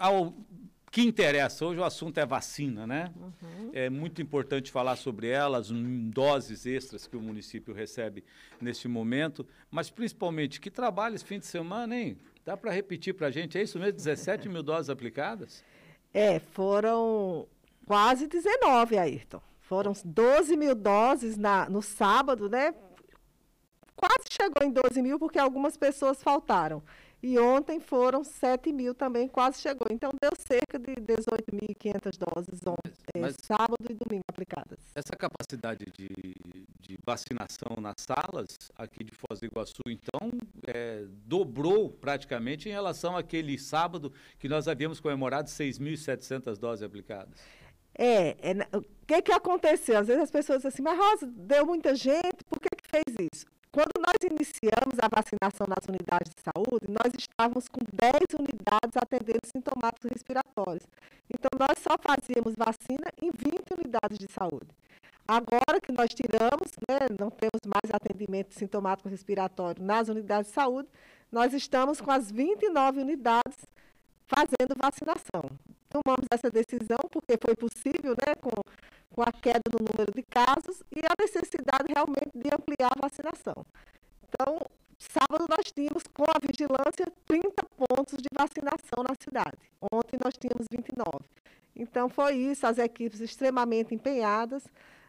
ao que interessa. Hoje o assunto é vacina, né? Uhum. É muito importante falar sobre elas, doses extras que o município recebe neste momento, mas principalmente que trabalho esse fim de semana, hein? Dá para repetir para a gente, é isso mesmo? 17 mil doses aplicadas? É, foram quase 19, Ayrton. Foram 12 mil doses na, no sábado, né? Quase chegou em 12 mil, porque algumas pessoas faltaram. E ontem foram 7 mil também, quase chegou. Então deu cerca de 18.500 doses ontem, Mas sábado e domingo aplicadas. Essa capacidade de, de vacinação nas salas aqui de Foz do Iguaçu, então, é, dobrou praticamente em relação àquele sábado que nós havíamos comemorado 6.700 doses aplicadas. É, é, o que, que aconteceu? Às vezes as pessoas dizem assim, mas Rosa, deu muita gente, por que, que fez isso? Quando nós iniciamos a vacinação nas unidades de saúde, nós estávamos com 10 unidades atendendo sintomáticos respiratórios. Então, nós só fazíamos vacina em 20 unidades de saúde. Agora que nós tiramos, né, não temos mais atendimento sintomático respiratório nas unidades de saúde, nós estamos com as 29 unidades fazendo vacinação. Tomamos essa decisão porque foi possível, né, com com a queda no número de casos e a necessidade realmente de ampliar a vacinação. Então, sábado nós tínhamos, com a vigilância, 30 pontos de vacinação na cidade. Ontem nós tínhamos 29. Então, foi isso, as equipes extremamente empenhadas,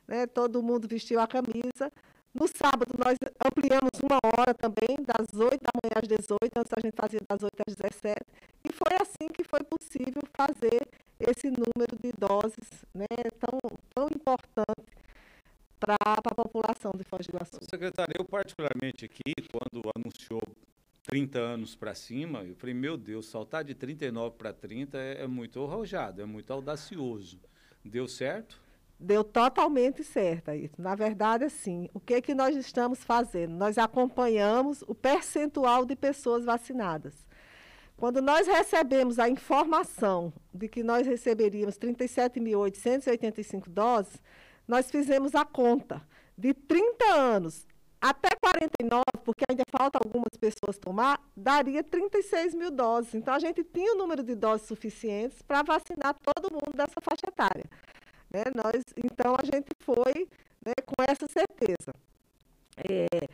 né, todo mundo vestiu a camisa. No sábado, nós ampliamos uma hora também, das 8 da manhã às 18, antes a gente fazia das 8 às 17, e foi assim que foi possível fazer esse número de doses né, tão, tão importante para a população de Foz do Iguaçu. Secretário, eu particularmente aqui, quando anunciou 30 anos para cima, eu falei, meu Deus, saltar de 39 para 30 é, é muito arrojado, é muito audacioso. Deu certo? Deu totalmente certo isso. Na verdade, assim, o que, que nós estamos fazendo? Nós acompanhamos o percentual de pessoas vacinadas. Quando nós recebemos a informação de que nós receberíamos 37.885 doses, nós fizemos a conta de 30 anos até 49, porque ainda falta algumas pessoas tomar, daria 36 mil doses. Então, a gente tinha o número de doses suficientes para vacinar todo mundo dessa faixa etária. Né? Nós, então, a gente foi né, com essa certeza. É,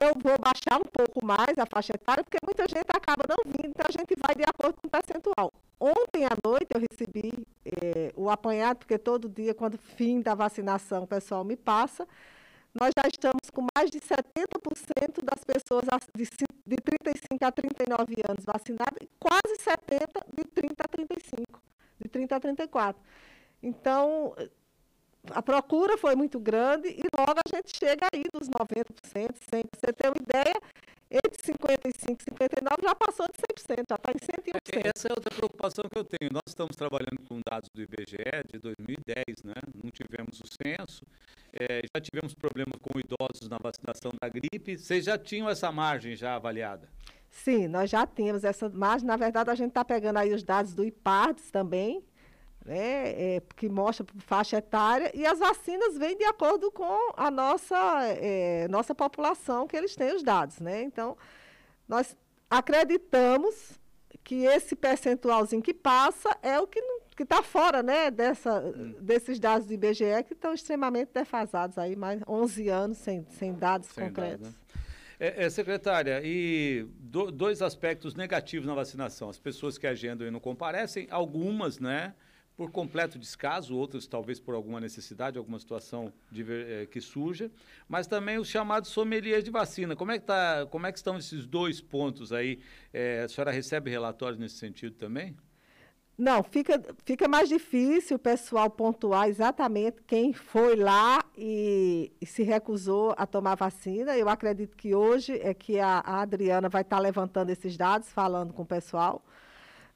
eu vou baixar um pouco mais a faixa etária, porque muita gente acaba não vindo, então a gente vai de acordo com o percentual. Ontem à noite eu recebi eh, o apanhado, porque todo dia, quando fim da vacinação, o pessoal me passa. Nós já estamos com mais de 70% das pessoas de, de 35 a 39 anos vacinadas e quase 70% de 30 a 35, de 30 a 34. Então, a procura foi muito grande e logo a gente chega aí dos 90%, 100%. Você tem uma ideia, entre 55 e 59 já passou de 100%, já está em 101%. É, essa é outra preocupação que eu tenho. Nós estamos trabalhando com dados do IBGE de 2010, né? não tivemos o censo, é, já tivemos problema com idosos na vacinação da gripe. Vocês já tinham essa margem já avaliada? Sim, nós já tínhamos essa margem. Na verdade, a gente está pegando aí os dados do IPARDS também, né, é, que mostra faixa etária, e as vacinas vêm de acordo com a nossa, é, nossa população, que eles têm os dados. Né? Então, nós acreditamos que esse percentualzinho que passa é o que está fora né, dessa, desses dados do IBGE, que estão extremamente defasados, aí mais 11 anos sem, sem dados sem concretos. Dado, né? É, é, secretária, e do, dois aspectos negativos na vacinação. As pessoas que agendam e não comparecem, algumas, né? Por completo descaso, outros talvez por alguma necessidade, alguma situação de, eh, que surja, mas também os chamados sommeliers de vacina. Como é que, tá, como é que estão esses dois pontos aí? Eh, a senhora recebe relatórios nesse sentido também? Não, fica, fica mais difícil o pessoal pontuar exatamente quem foi lá e, e, se recusou a tomar vacina. Eu acredito que hoje é que a, a Adriana vai estar levantando esses dados, falando com o pessoal.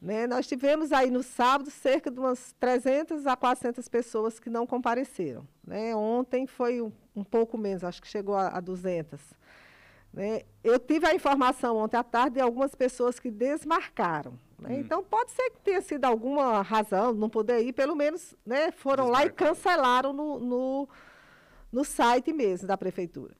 Né? Nós tivemos aí no sábado cerca de umas 300 a 400 pessoas que não compareceram. Né? Ontem foi um, um, pouco menos, acho que chegou a, a 200. Né? Eu tive a informação ontem à tarde de algumas pessoas que desmarcaram. Né? Hum. Então, pode ser que tenha sido alguma razão não poder ir, pelo menos né, foram lá e cancelaram no, no, no site mesmo da prefeitura.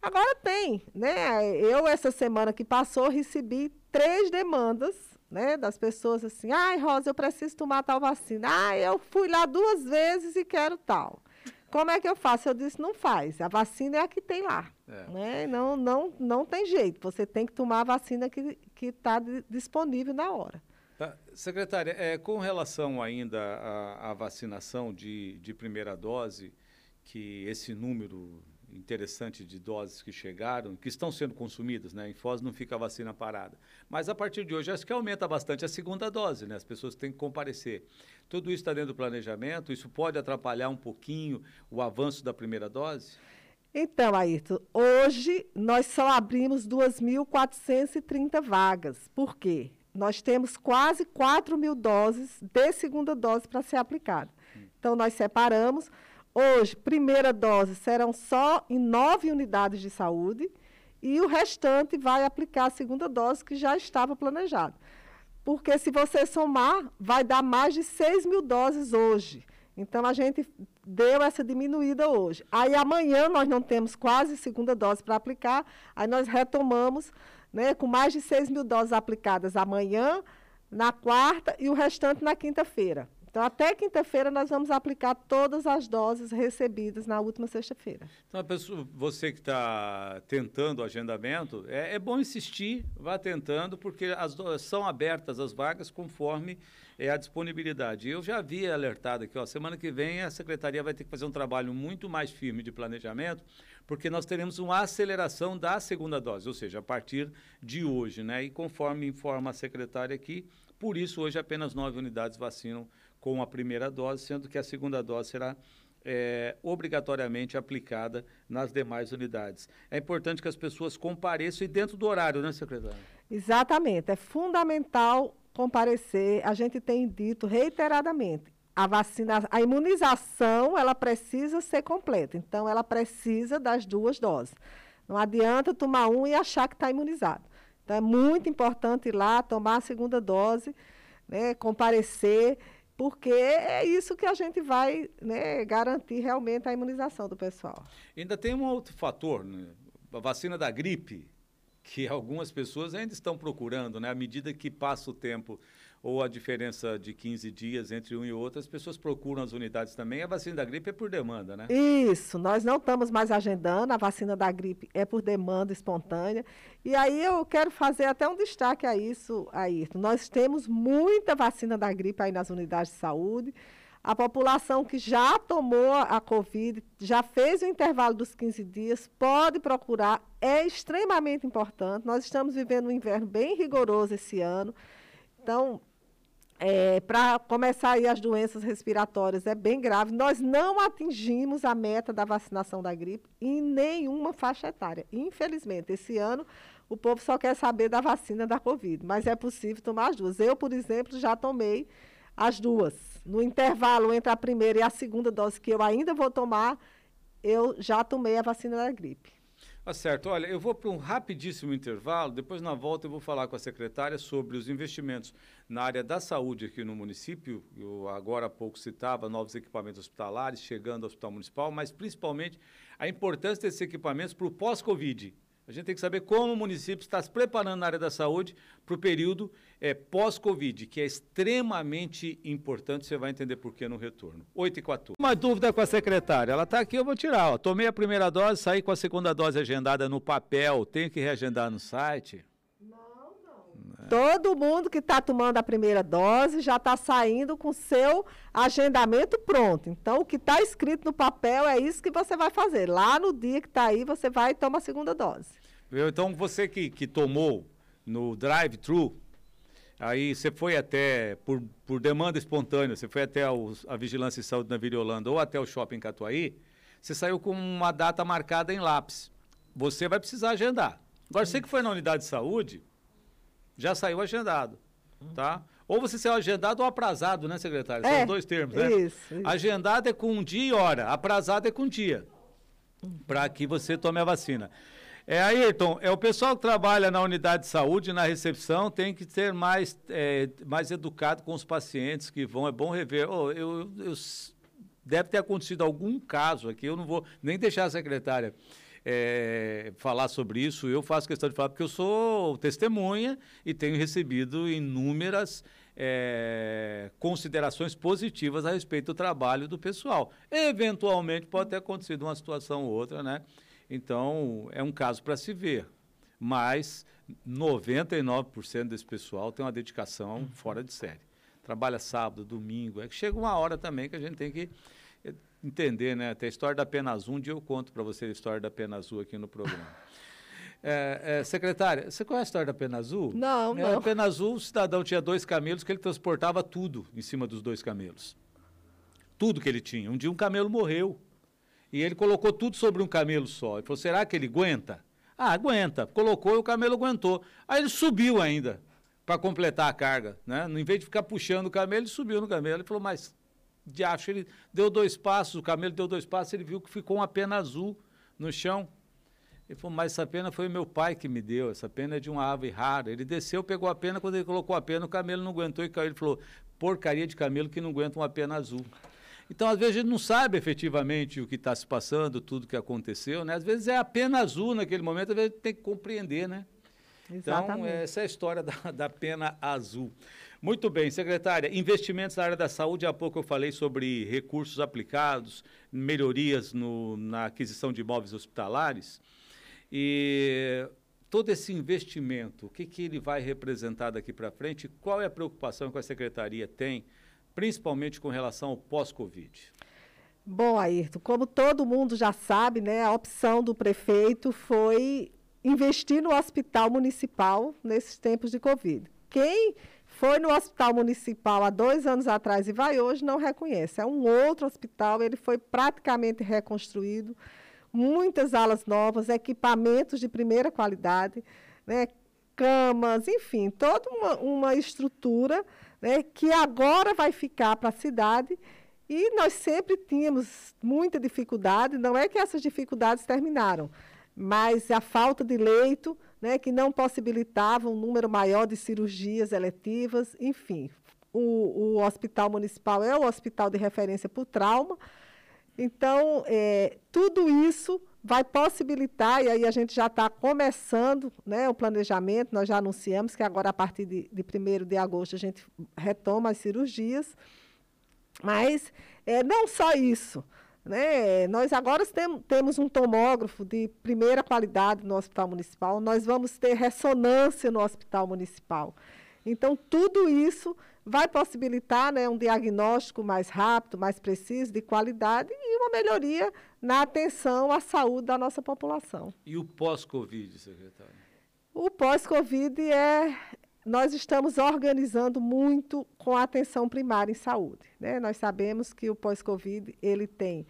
Agora tem, né? Eu, essa semana que passou, recebi três demandas né, das pessoas assim, ai, Rosa, eu preciso tomar tal vacina. Ah, eu fui lá duas vezes e quero tal. Como é que eu faço? Eu disse, não faz. A vacina é a que tem lá. É. Né? Não, não, não tem jeito. Você tem que tomar a vacina que está disponível na hora. Tá. Secretária, é, com relação ainda à, à vacinação de, de primeira dose, que esse número interessante de doses que chegaram, que estão sendo consumidas, né? Em Foz não fica a vacina parada. Mas a partir de hoje, acho que aumenta bastante a segunda dose, né? As pessoas têm que comparecer. Tudo isso está dentro do planejamento, isso pode atrapalhar um pouquinho o avanço da primeira dose? Então, Ayrton, hoje nós só abrimos 2.430 vagas. Por quê? Nós temos quase 4 mil doses de segunda dose para ser aplicada. Hum. Então, nós separamos Hoje, primeira dose serão só em nove unidades de saúde e o restante vai aplicar a segunda dose que já estava planejada. Porque se você somar, vai dar mais de 6 mil doses hoje. Então, a gente deu essa diminuída hoje. Aí, amanhã, nós não temos quase segunda dose para aplicar, aí nós retomamos né, com mais de 6 mil doses aplicadas amanhã, na quarta e o restante na quinta-feira. Então, até quinta-feira, nós vamos aplicar todas as doses recebidas na última sexta-feira. Então, pessoa, você que está tentando o agendamento, é, é, bom insistir, vá tentando, porque as, são abertas as vagas conforme é, a disponibilidade. Eu já havia alertado aqui, ó, semana que vem a Secretaria vai ter que fazer um trabalho muito mais firme de planejamento, porque nós teremos uma aceleração da segunda dose, ou seja, a partir de hoje, né? E conforme informa a secretária aqui, por isso hoje apenas nove unidades vacinam com a primeira dose, sendo que a segunda dose será é, obrigatoriamente aplicada nas demais unidades. É importante que as pessoas compareçam e dentro do horário, né, secretária? Exatamente. É fundamental comparecer. A gente tem dito reiteradamente. A vacina, a imunização, ela precisa ser completa. Então, ela precisa das duas doses. Não adianta tomar um e achar que está imunizado. Então, é muito importante ir lá, tomar a segunda dose, né, comparecer porque é isso que a gente vai né, garantir realmente a imunização do pessoal. Ainda tem um outro fator, né? a vacina da gripe, que algumas pessoas ainda estão procurando, né? À medida que passa o tempo ou a diferença de 15 dias entre um e outro, as pessoas procuram as unidades também. A vacina da gripe é por demanda, né? Isso, nós não estamos mais agendando, a vacina da gripe é por demanda espontânea. E aí eu quero fazer até um destaque a isso, Ayrton. Nós temos muita vacina da gripe aí nas unidades de saúde. A população que já tomou a Covid, já fez o intervalo dos 15 dias, pode procurar, é extremamente importante. Nós estamos vivendo um inverno bem rigoroso esse ano. Então, é, para começar aí as doenças respiratórias é bem grave. Nós não atingimos a meta da vacinação da gripe em nenhuma faixa etária. Infelizmente, esse ano o povo só quer saber da vacina da Covid, mas é possível tomar as duas. Eu, por exemplo, já tomei as duas. No intervalo entre a primeira e a segunda dose que eu ainda vou tomar, eu já tomei a vacina da gripe. Tá certo. Olha, eu vou para um rapidíssimo intervalo, depois na volta eu vou falar com a secretária sobre os investimentos na área da saúde aqui no município. Eu agora há pouco citava novos equipamentos hospitalares chegando ao Hospital Municipal, mas principalmente a importância desses equipamentos para o pós-Covid. A gente tem que saber como o município está se preparando na área da saúde para o período é, pós-Covid, que é extremamente importante. Você vai entender por que no retorno. 8 e 14. Uma dúvida com a secretária. Ela está aqui, eu vou tirar. Ó. Tomei a primeira dose, saí com a segunda dose agendada no papel. Tenho que reagendar no site? Todo mundo que está tomando a primeira dose já está saindo com seu agendamento pronto. Então, o que está escrito no papel é isso que você vai fazer. Lá no dia que está aí, você vai e toma a segunda dose. Então, você que, que tomou no drive-thru, aí você foi até, por, por demanda espontânea, você foi até os, a Vigilância e Saúde na Vila Holanda ou até o Shopping Catuaí, você saiu com uma data marcada em lápis. Você vai precisar agendar. Agora, você que foi na unidade de saúde, já saiu agendado, tá? Ou você saiu agendado ou aprazado, né, secretário? São é, os dois termos, né? Isso, isso. Agendado é com um dia e hora, aprazado é com dia, para que você tome a vacina. É, Ayrton, é o pessoal que trabalha na unidade de saúde, na recepção, tem que ser mais, é, mais educado com os pacientes que vão. É bom rever. Oh, eu, eu, deve ter acontecido algum caso aqui, eu não vou nem deixar a secretária é, falar sobre isso, eu faço questão de falar porque eu sou testemunha e tenho recebido inúmeras é, considerações positivas a respeito do trabalho do pessoal. Eventualmente pode ter acontecido uma situação ou outra, né? Então, é um caso para se ver. Mas 99% desse pessoal tem uma dedicação fora de série. Trabalha sábado, domingo. É que chega uma hora também que a gente tem que eh, entender, né? Tem a história da Pena Azul. Um dia eu conto para você a história da Pena Azul aqui no programa. É, é, secretária, você conhece a história da Pena Azul? Não, é, não. A Pena Azul, o cidadão tinha dois camelos que ele transportava tudo em cima dos dois camelos. Tudo que ele tinha. Um dia um camelo morreu. E ele colocou tudo sobre um camelo só. Ele falou: será que ele aguenta? Ah, aguenta. Colocou e o camelo aguentou. Aí ele subiu ainda para completar a carga. Né? Em vez de ficar puxando o camelo, ele subiu no camelo. Ele falou: mas de acho, ele deu dois passos, o camelo deu dois passos, ele viu que ficou uma pena azul no chão. Ele falou, mas essa pena foi meu pai que me deu, essa pena é de uma ave rara. Ele desceu, pegou a pena, quando ele colocou a pena, o camelo não aguentou e caiu. Ele falou, porcaria de camelo que não aguenta uma pena azul. Então, às vezes, a gente não sabe efetivamente o que está se passando, tudo que aconteceu, né? Às vezes é a pena azul naquele momento, às vezes tem que compreender, né? Então, Exatamente. Então, essa é a história da, da pena azul. Muito bem, secretária. Investimentos na área da saúde, há pouco eu falei sobre recursos aplicados, melhorias no, na aquisição de imóveis hospitalares. E todo esse investimento, o que, que ele vai representar daqui para frente? Qual é a preocupação que a secretaria tem, principalmente com relação ao pós-Covid? Bom, Ayrton, como todo mundo já sabe, né, a opção do prefeito foi investir no hospital municipal nesses tempos de Covid. Quem foi no hospital municipal há dois anos atrás e vai hoje não reconhece. É um outro hospital, ele foi praticamente reconstruído muitas alas novas, equipamentos de primeira qualidade, né, camas, enfim, toda uma, uma estrutura né, que agora vai ficar para a cidade. E nós sempre tínhamos muita dificuldade, não é que essas dificuldades terminaram, mas a falta de leito, né, que não possibilitava um número maior de cirurgias eletivas, enfim. O, o hospital municipal é o hospital de referência o trauma, então, é, tudo isso vai possibilitar, e aí a gente já está começando né, o planejamento, nós já anunciamos que agora, a partir de, de 1 de agosto, a gente retoma as cirurgias, mas é, não só isso. Né? Nós agora tem, temos um tomógrafo de primeira qualidade no Hospital Municipal, nós vamos ter ressonância no Hospital Municipal. Então, tudo isso vai possibilitar né, um diagnóstico mais rápido, mais preciso, de qualidade e uma melhoria na atenção à saúde da nossa população. E o pós-Covid, secretário? O pós-Covid é. Nós estamos organizando muito com a atenção primária em saúde. Né? Nós sabemos que o pós-Covid ele tem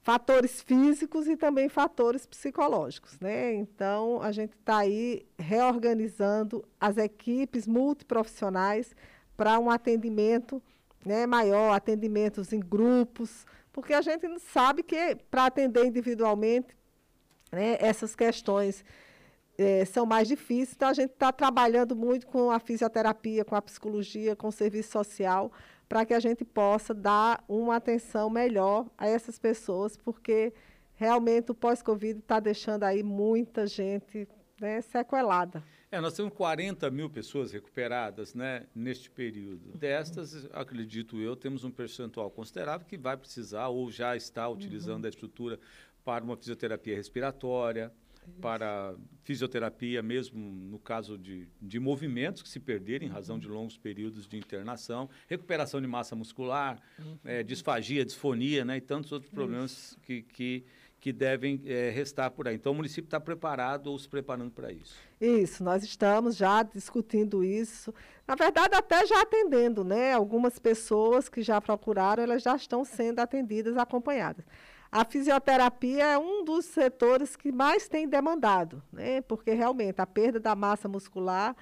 fatores físicos e também fatores psicológicos. Né? Então, a gente está aí reorganizando as equipes multiprofissionais para um atendimento né, maior, atendimentos em grupos, porque a gente sabe que para atender individualmente né, essas questões é, são mais difíceis, então a gente está trabalhando muito com a fisioterapia, com a psicologia, com o serviço social, para que a gente possa dar uma atenção melhor a essas pessoas, porque realmente o pós-Covid está deixando aí muita gente né, sequelada. É, nós temos 40 mil pessoas recuperadas né, neste período. Destas, acredito eu, temos um percentual considerável que vai precisar ou já está utilizando uhum. a estrutura para uma fisioterapia respiratória, Isso. para fisioterapia mesmo no caso de, de movimentos que se perderem em razão uhum. de longos períodos de internação, recuperação de massa muscular, uhum. é, disfagia, disfonia né, e tantos outros problemas que, que que devem é, restar por aí. Então, o município está preparado ou se preparando para isso? Isso, nós estamos já discutindo isso. Na verdade, até já atendendo, né? Algumas pessoas que já procuraram, elas já estão sendo atendidas, acompanhadas. A fisioterapia é um dos setores que mais tem demandado, né? Porque realmente a perda da massa muscular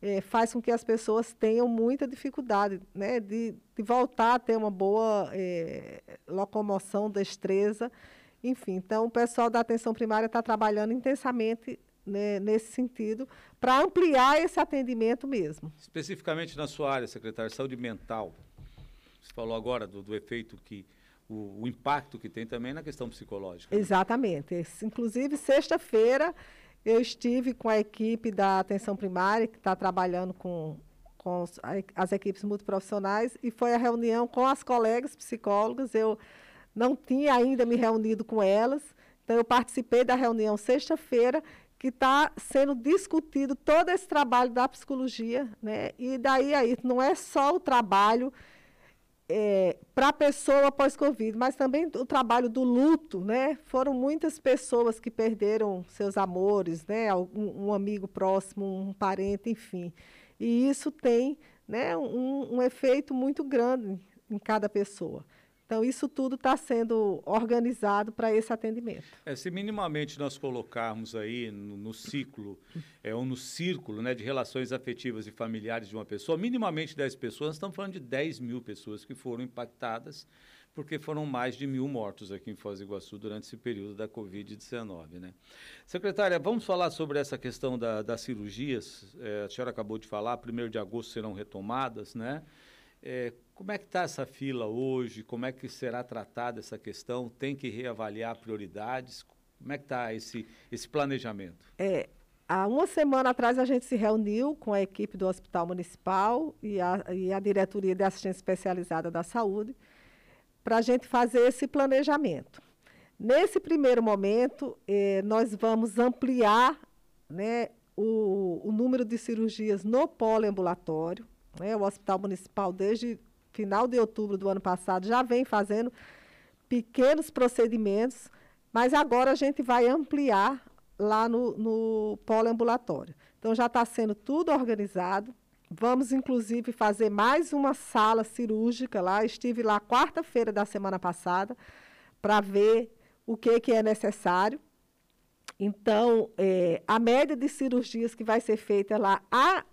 é, faz com que as pessoas tenham muita dificuldade, né? De, de voltar a ter uma boa é, locomoção, destreza enfim, então o pessoal da atenção primária está trabalhando intensamente né, nesse sentido para ampliar esse atendimento mesmo. Especificamente na sua área, secretária, saúde mental. Você falou agora do, do efeito que o, o, impacto que tem também na questão psicológica. Né? Exatamente. Inclusive, sexta-feira, eu estive com a equipe da atenção primária, que está trabalhando com, com as equipes multiprofissionais, e foi a reunião com as colegas psicólogas. Eu não tinha ainda me reunido com elas, então eu participei da reunião sexta-feira, que está sendo discutido todo esse trabalho da psicologia, né? E daí aí não é só o trabalho é, para a pessoa pós-Covid, mas também o trabalho do luto, né? Foram muitas pessoas que perderam seus amores, né? Um, um amigo próximo, um parente, enfim. E isso tem né, um, um efeito muito grande em cada pessoa. Então, isso tudo está sendo organizado para esse atendimento. É, se minimamente nós colocarmos aí no, no ciclo, é, ou no círculo né, de relações afetivas e familiares de uma pessoa, minimamente 10 pessoas, estamos falando de 10 mil pessoas que foram impactadas, porque foram mais de mil mortos aqui em Foz do Iguaçu durante esse período da Covid-19. Né? Secretária, vamos falar sobre essa questão da, das cirurgias. É, a senhora acabou de falar, 1 de agosto serão retomadas, né? É, como é que está essa fila hoje? Como é que será tratada essa questão? Tem que reavaliar prioridades? Como é que está esse, esse planejamento? É, há uma semana atrás a gente se reuniu com a equipe do Hospital Municipal e a, e a Diretoria de Assistência Especializada da Saúde para a gente fazer esse planejamento. Nesse primeiro momento, eh, nós vamos ampliar né, o, o número de cirurgias no poliambulatório, né? O Hospital Municipal, desde final de outubro do ano passado, já vem fazendo pequenos procedimentos, mas agora a gente vai ampliar lá no, no polo ambulatório. Então, já está sendo tudo organizado. Vamos, inclusive, fazer mais uma sala cirúrgica lá. Estive lá quarta-feira da semana passada para ver o que, que é necessário. Então, é, a média de cirurgias que vai ser feita lá, a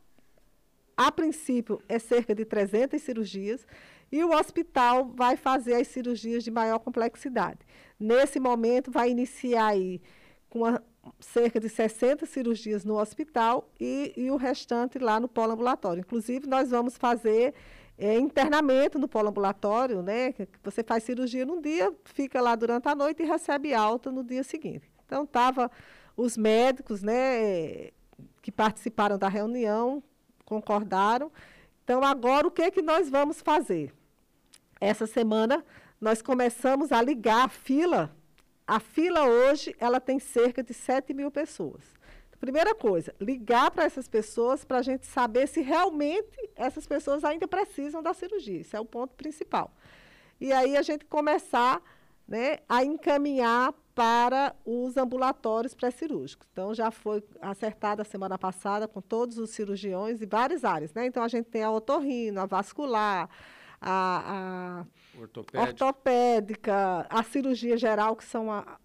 a princípio, é cerca de 300 cirurgias e o hospital vai fazer as cirurgias de maior complexidade. Nesse momento, vai iniciar aí com a, cerca de 60 cirurgias no hospital e, e o restante lá no polo ambulatório. Inclusive, nós vamos fazer é, internamento no polo ambulatório, né? Você faz cirurgia num dia, fica lá durante a noite e recebe alta no dia seguinte. Então, estava os médicos, né, que participaram da reunião, concordaram. Então, agora, o que, é que nós vamos fazer? Essa semana, nós começamos a ligar a fila. A fila hoje, ela tem cerca de 7 mil pessoas. Primeira coisa, ligar para essas pessoas para a gente saber se realmente essas pessoas ainda precisam da cirurgia. Isso é o ponto principal. E aí a gente começar né, a encaminhar para os ambulatórios pré-cirúrgicos. Então, já foi acertada a semana passada com todos os cirurgiões e várias áreas. Né? Então, a gente tem a otorrino, a vascular, a, a ortopédica. ortopédica, a cirurgia geral, que são a,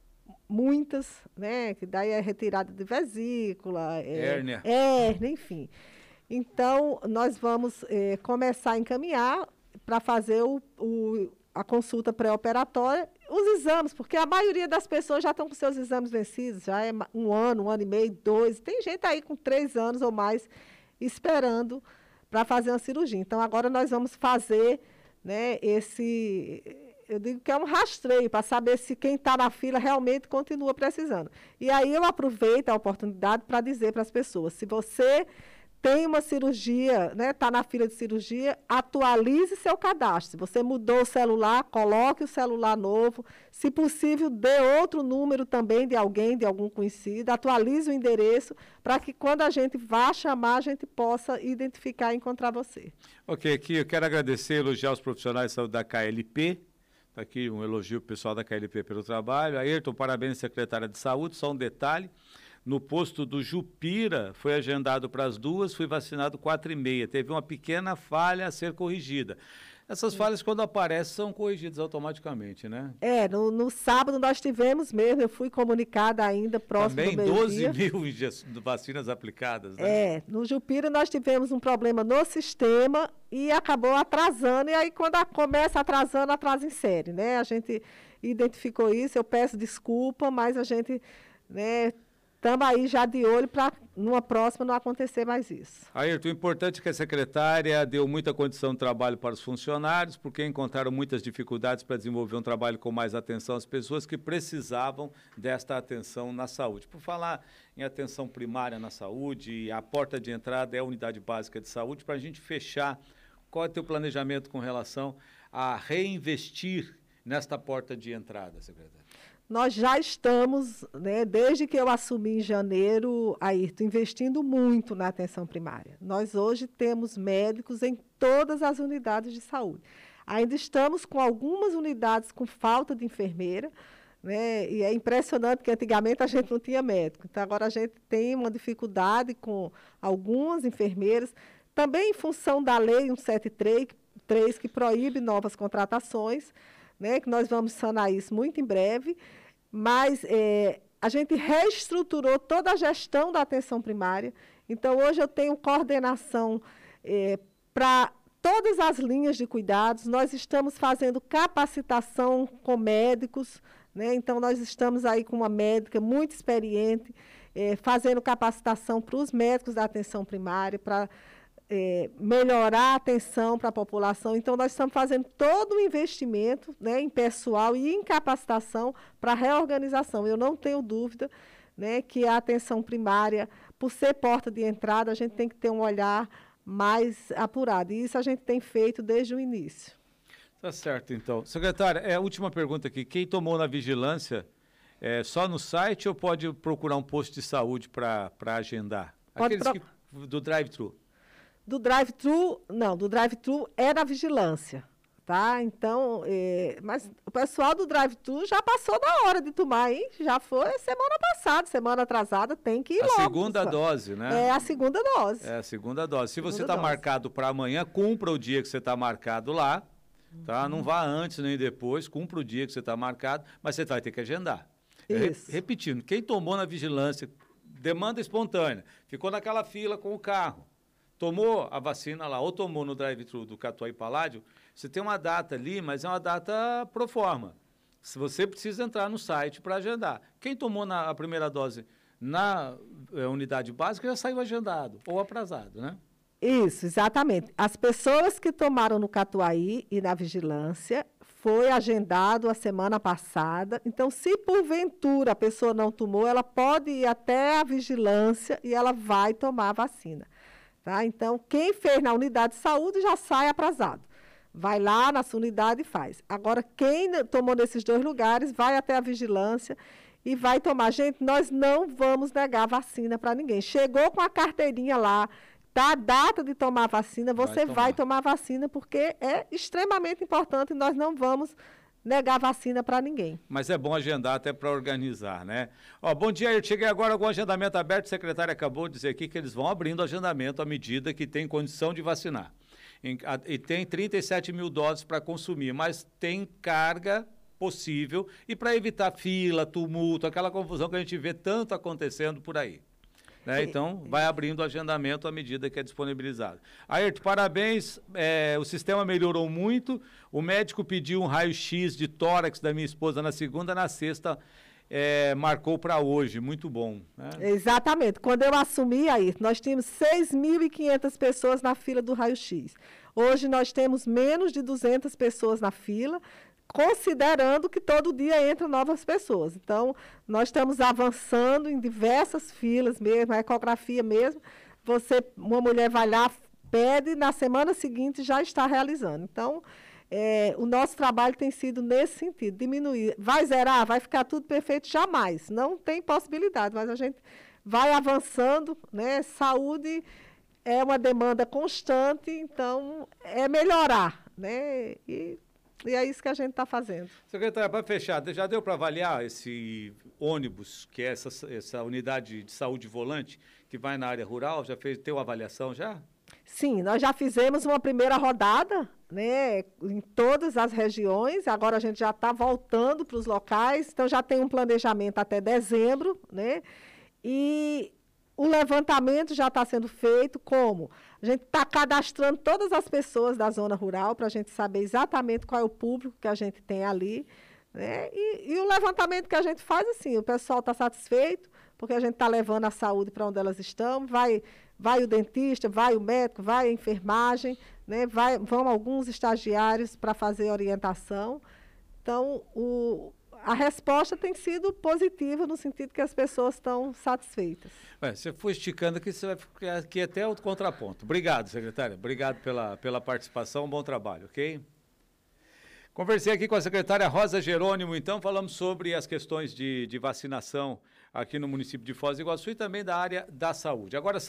muitas, né? que daí é retirada de vesícula, é, hérnia, hérnia enfim. Então, nós vamos é, começar a encaminhar para fazer o, o a consulta pré-operatória, os exames, porque a maioria das pessoas já estão com seus exames vencidos, já é um ano, um ano e meio, dois. Tem gente aí com três anos ou mais esperando para fazer uma cirurgia. Então, agora nós vamos fazer né, esse. Eu digo que é um rastreio para saber se quem está na fila realmente continua precisando. E aí eu aproveito a oportunidade para dizer para as pessoas: se você tem uma cirurgia, está né, tá na fila de cirurgia, atualize seu cadastro. Se você mudou o celular, coloque o celular novo. Se possível, dê outro número também de alguém, de algum conhecido. Atualize o endereço para que quando a gente vá chamar, a gente possa identificar e encontrar você. Ok, aqui eu quero agradecer e elogiar os profissionais da KLP. Está aqui um elogio pessoal da KLP pelo trabalho. Ayrton, parabéns, secretária de saúde. Só um detalhe no posto do Jupira, foi agendado para as duas, fui vacinado quatro e meia. Teve uma pequena falha a ser corrigida. Essas falhas, quando aparecem, são corrigidas automaticamente, né? É, no, no sábado nós tivemos mesmo, eu fui comunicada ainda próximo Também do meio 12 mil vacinas aplicadas, né? É, no Jupira nós tivemos um problema no sistema e acabou atrasando, e aí quando a, começa atrasando, atrasa em série, né? A gente identificou isso, eu peço desculpa, mas a gente né, estamos aí já de olho para numa próxima não acontecer mais isso. Ayrton, o importante é que a secretária deu muita condição de trabalho para os funcionários, porque encontraram muitas dificuldades para desenvolver um trabalho com mais atenção às pessoas que precisavam desta atenção na saúde. Por falar em atenção primária na saúde, a porta de entrada é a unidade básica de saúde, para a gente fechar, qual é o teu planejamento com relação a reinvestir nesta porta de entrada, secretária? Nós já estamos, né, desde que eu assumi em janeiro, Ayrton, investindo muito na atenção primária. Nós hoje temos médicos em todas as unidades de saúde. Ainda estamos com algumas unidades com falta de enfermeira, né, e é impressionante que antigamente a gente não tinha médico. Então agora a gente tem uma dificuldade com algumas enfermeiras, também em função da lei 173, que proíbe novas contratações, né, que nós vamos sanar isso muito em breve mas é, a gente reestruturou toda a gestão da atenção primária. Então, hoje eu tenho coordenação é, para todas as linhas de cuidados. Nós estamos fazendo capacitação com médicos. Né? Então, nós estamos aí com uma médica muito experiente, é, fazendo capacitação para os médicos da atenção primária, para é, melhorar a atenção para a população. Então, nós estamos fazendo todo um investimento né, em pessoal e em capacitação para a reorganização. Eu não tenho dúvida né, que a atenção primária, por ser porta de entrada, a gente tem que ter um olhar mais apurado. E isso a gente tem feito desde o início. Tá certo, então. Secretária, é a última pergunta aqui. Quem tomou na vigilância é só no site ou pode procurar um posto de saúde para agendar? Pode Aqueles pro... que, do drive-thru. Do drive-thru, não, do drive-thru é na vigilância, tá? Então, é, mas o pessoal do drive-thru já passou da hora de tomar, hein? Já foi semana passada, semana atrasada, tem que ir a logo. A segunda dose, né? É a segunda dose. É a segunda dose. Se você está marcado para amanhã, cumpra o dia que você está marcado lá, tá? Não vá antes nem depois, cumpra o dia que você está marcado, mas você vai ter que agendar. Isso. repetindo, quem tomou na vigilância, demanda espontânea, ficou naquela fila com o carro, tomou a vacina lá, ou tomou no drive-thru do Catuai Paládio, você tem uma data ali, mas é uma data pro forma. Se você precisa entrar no site para agendar. Quem tomou na, a primeira dose na é, unidade básica já saiu agendado ou aprazado, né? Isso, exatamente. As pessoas que tomaram no Catuaí e na vigilância foi agendado a semana passada. Então, se porventura a pessoa não tomou, ela pode ir até a vigilância e ela vai tomar a vacina. Tá? Então, quem fez na unidade de saúde já sai aprazado. Vai lá na sua unidade e faz. Agora, quem tomou nesses dois lugares, vai até a vigilância e vai tomar. Gente, nós não vamos negar vacina para ninguém. Chegou com a carteirinha lá, tá a data de tomar vacina, você vai tomar. vai tomar vacina, porque é extremamente importante e nós não vamos negar vacina para ninguém. Mas é bom agendar até para organizar, né? Ó, bom dia, eu cheguei agora com o agendamento aberto, o secretário acabou de dizer aqui que eles vão abrindo o agendamento à medida que tem condição de vacinar. e tem 37 mil doses para consumir, mas tem carga possível e para evitar fila, tumulto, aquela confusão que a gente vê tanto acontecendo por aí. Né? Então, vai abrindo o agendamento à medida que é disponibilizado. Ayrton, parabéns. É, o sistema melhorou muito. O médico pediu um raio-x de tórax da minha esposa na segunda, na sexta. É, marcou para hoje, muito bom. Né? Exatamente. Quando eu assumi, aí, nós tínhamos 6.500 pessoas na fila do raio-x. Hoje nós temos menos de 200 pessoas na fila, considerando que todo dia entram novas pessoas. Então, nós estamos avançando em diversas filas mesmo, a ecografia mesmo. Você, uma mulher vai lá, pede, na semana seguinte já está realizando. Então, é, o nosso trabalho tem sido nesse sentido, diminuir. Vai zerar? Vai ficar tudo perfeito? Jamais. Não tem possibilidade, mas a gente vai avançando, né? Saúde é uma demanda constante, então é melhorar, né? E e é isso que a gente está fazendo. Secretária, para fechar, já deu para avaliar esse ônibus, que é essa, essa unidade de saúde volante, que vai na área rural? Já fez, teu avaliação já? Sim, nós já fizemos uma primeira rodada né, em todas as regiões. Agora a gente já está voltando para os locais, então já tem um planejamento até dezembro, né? E o levantamento já está sendo feito como? A gente está cadastrando todas as pessoas da zona rural para a gente saber exatamente qual é o público que a gente tem ali. Né? E, e, o levantamento que a gente faz, assim, o pessoal está satisfeito, porque a gente está levando a saúde para onde elas estão, vai, vai o dentista, vai o médico, vai a enfermagem, né, vai, vão alguns estagiários para fazer orientação. Então, o, a resposta tem sido positiva no sentido que as pessoas estão satisfeitas. Você foi esticando aqui, você vai ficar aqui até o contraponto. Obrigado, secretária. Obrigado pela, pela participação, bom trabalho, ok? Conversei aqui com a secretária Rosa Jerônimo, então falamos sobre as questões de, de vacinação aqui no município de Foz do Iguaçu e também da área da saúde. Agora são